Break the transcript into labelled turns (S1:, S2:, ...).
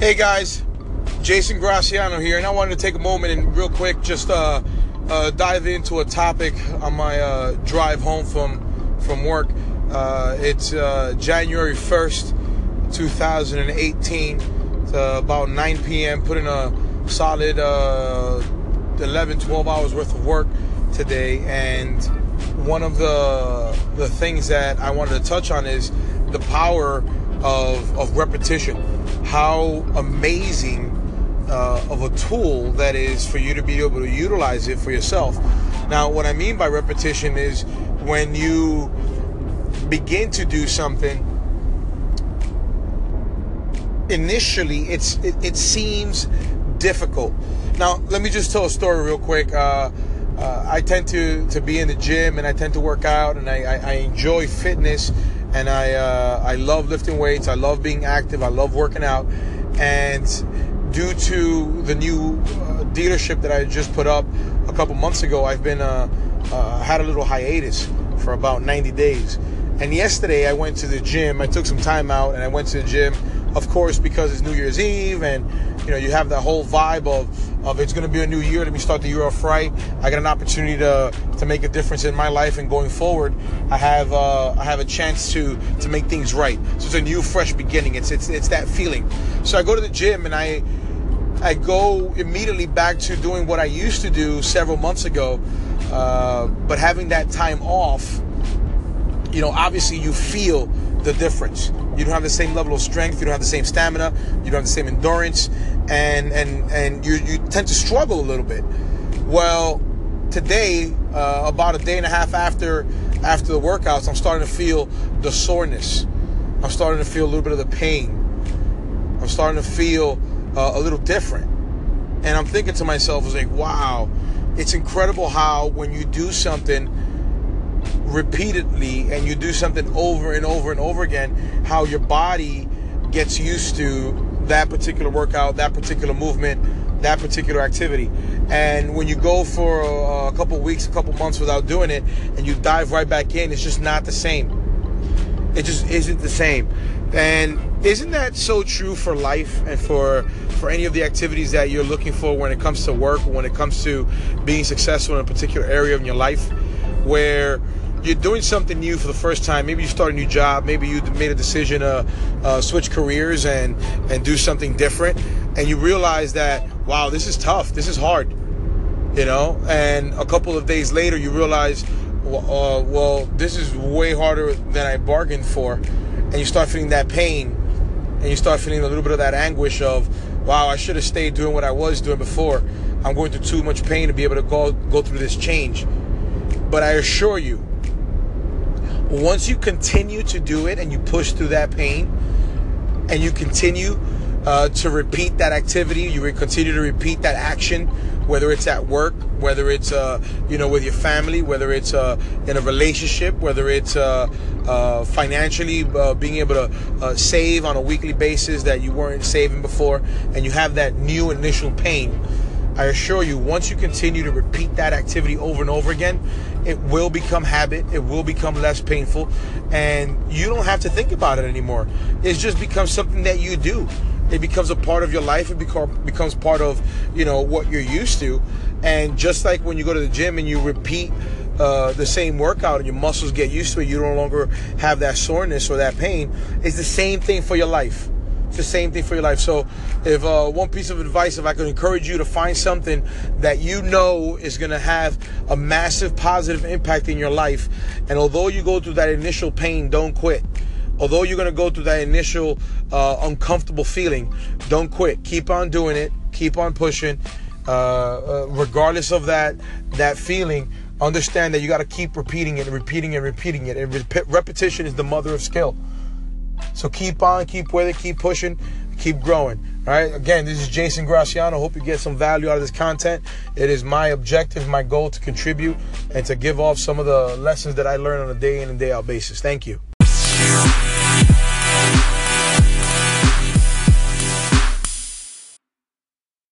S1: Hey guys, Jason Graciano here, and I wanted to take a moment and real quick just uh, uh, dive into a topic on my uh, drive home from from work. Uh, it's uh, January first, 2018. It's uh, about 9 p.m. Put in a solid 11, 12 hours worth of work today, and one of the the things that I wanted to touch on is the power of, of repetition. How amazing uh, of a tool that is for you to be able to utilize it for yourself. Now, what I mean by repetition is when you begin to do something, initially it's it, it seems difficult. Now, let me just tell a story real quick. Uh, uh, I tend to, to be in the gym and I tend to work out and I, I, I enjoy fitness and I uh, I love lifting weights. I love being active. I love working out. And due to the new uh, dealership that I just put up a couple months ago, I've been uh, uh had a little hiatus for about 90 days. And yesterday I went to the gym. I took some time out and I went to the gym of course, because it's New Year's Eve and you know you have that whole vibe of of it's going to be a new year. Let me start the year off right. I got an opportunity to to make a difference in my life and going forward. I have uh, I have a chance to to make things right. So it's a new, fresh beginning. It's it's it's that feeling. So I go to the gym and I. I go immediately back to doing what I used to do several months ago, uh, but having that time off, you know, obviously you feel the difference. You don't have the same level of strength. You don't have the same stamina. You don't have the same endurance, and and and you you tend to struggle a little bit. Well, today, uh, about a day and a half after after the workouts, I'm starting to feel the soreness. I'm starting to feel a little bit of the pain. I'm starting to feel uh, a little different, and I'm thinking to myself, I was like, wow, it's incredible how when you do something repeatedly and you do something over and over and over again, how your body gets used to that particular workout, that particular movement, that particular activity. And when you go for a, couple weeks, a couple months without doing it, and you dive right back in, it's just not the same. It just isn't the same. And isn't that so true for life and for for any of the activities that you're looking for when it comes to work, when it comes to being successful in a particular area of your life, where you're doing something new for the first time. Maybe you start a new job. Maybe you made a decision to uh, switch careers and and do something different. And you realize that wow, this is tough. This is hard. You know. And a couple of days later, you realize, uh, well, this is way harder than I bargained for. And you start feeling that pain, and you start feeling a little bit of that anguish of, wow, I should have stayed doing what I was doing before. I'm going through too much pain to be able to go go through this change. But I assure you, once you continue to do it and you push through that pain and you continue uh, to repeat that activity, you continue to repeat that action, whether it's at work, whether it's uh, you know with your family, whether it's uh, in a relationship, whether it's uh, uh, financially uh, being able to save on a weekly basis that you weren't saving before, and you have that new initial pain I assure you, once you continue to repeat that activity over and over again, it will become habit. It will become less painful, and you don't have to think about it anymore. It just becomes something that you do. It becomes a part of your life. It becomes part of you know what you're used to, and just like when you go to the gym and you repeat uh, the same workout and your muscles get used to it, you no longer have that soreness or that pain. It's the same thing for your life. It's the same thing for your life. So, if uh, one piece of advice, if I could encourage you to find something that you know is going to have a massive positive impact in your life, and although you go through that initial pain, don't quit. Although you're going to go through that initial uh, uncomfortable feeling, don't quit. Keep on doing it. Keep on pushing. Uh, uh regardless of that that feeling, understand that you got to keep repeating it and repeating and repeating it. And repetition is the mother of skill. So keep on, keep with it, keep pushing, keep growing. All right. Again, this is Jason Graciano. Hope you get some value out of this content. It is my objective, my goal to contribute and to give off some of the lessons that I learn on a day in and day out basis. Thank you.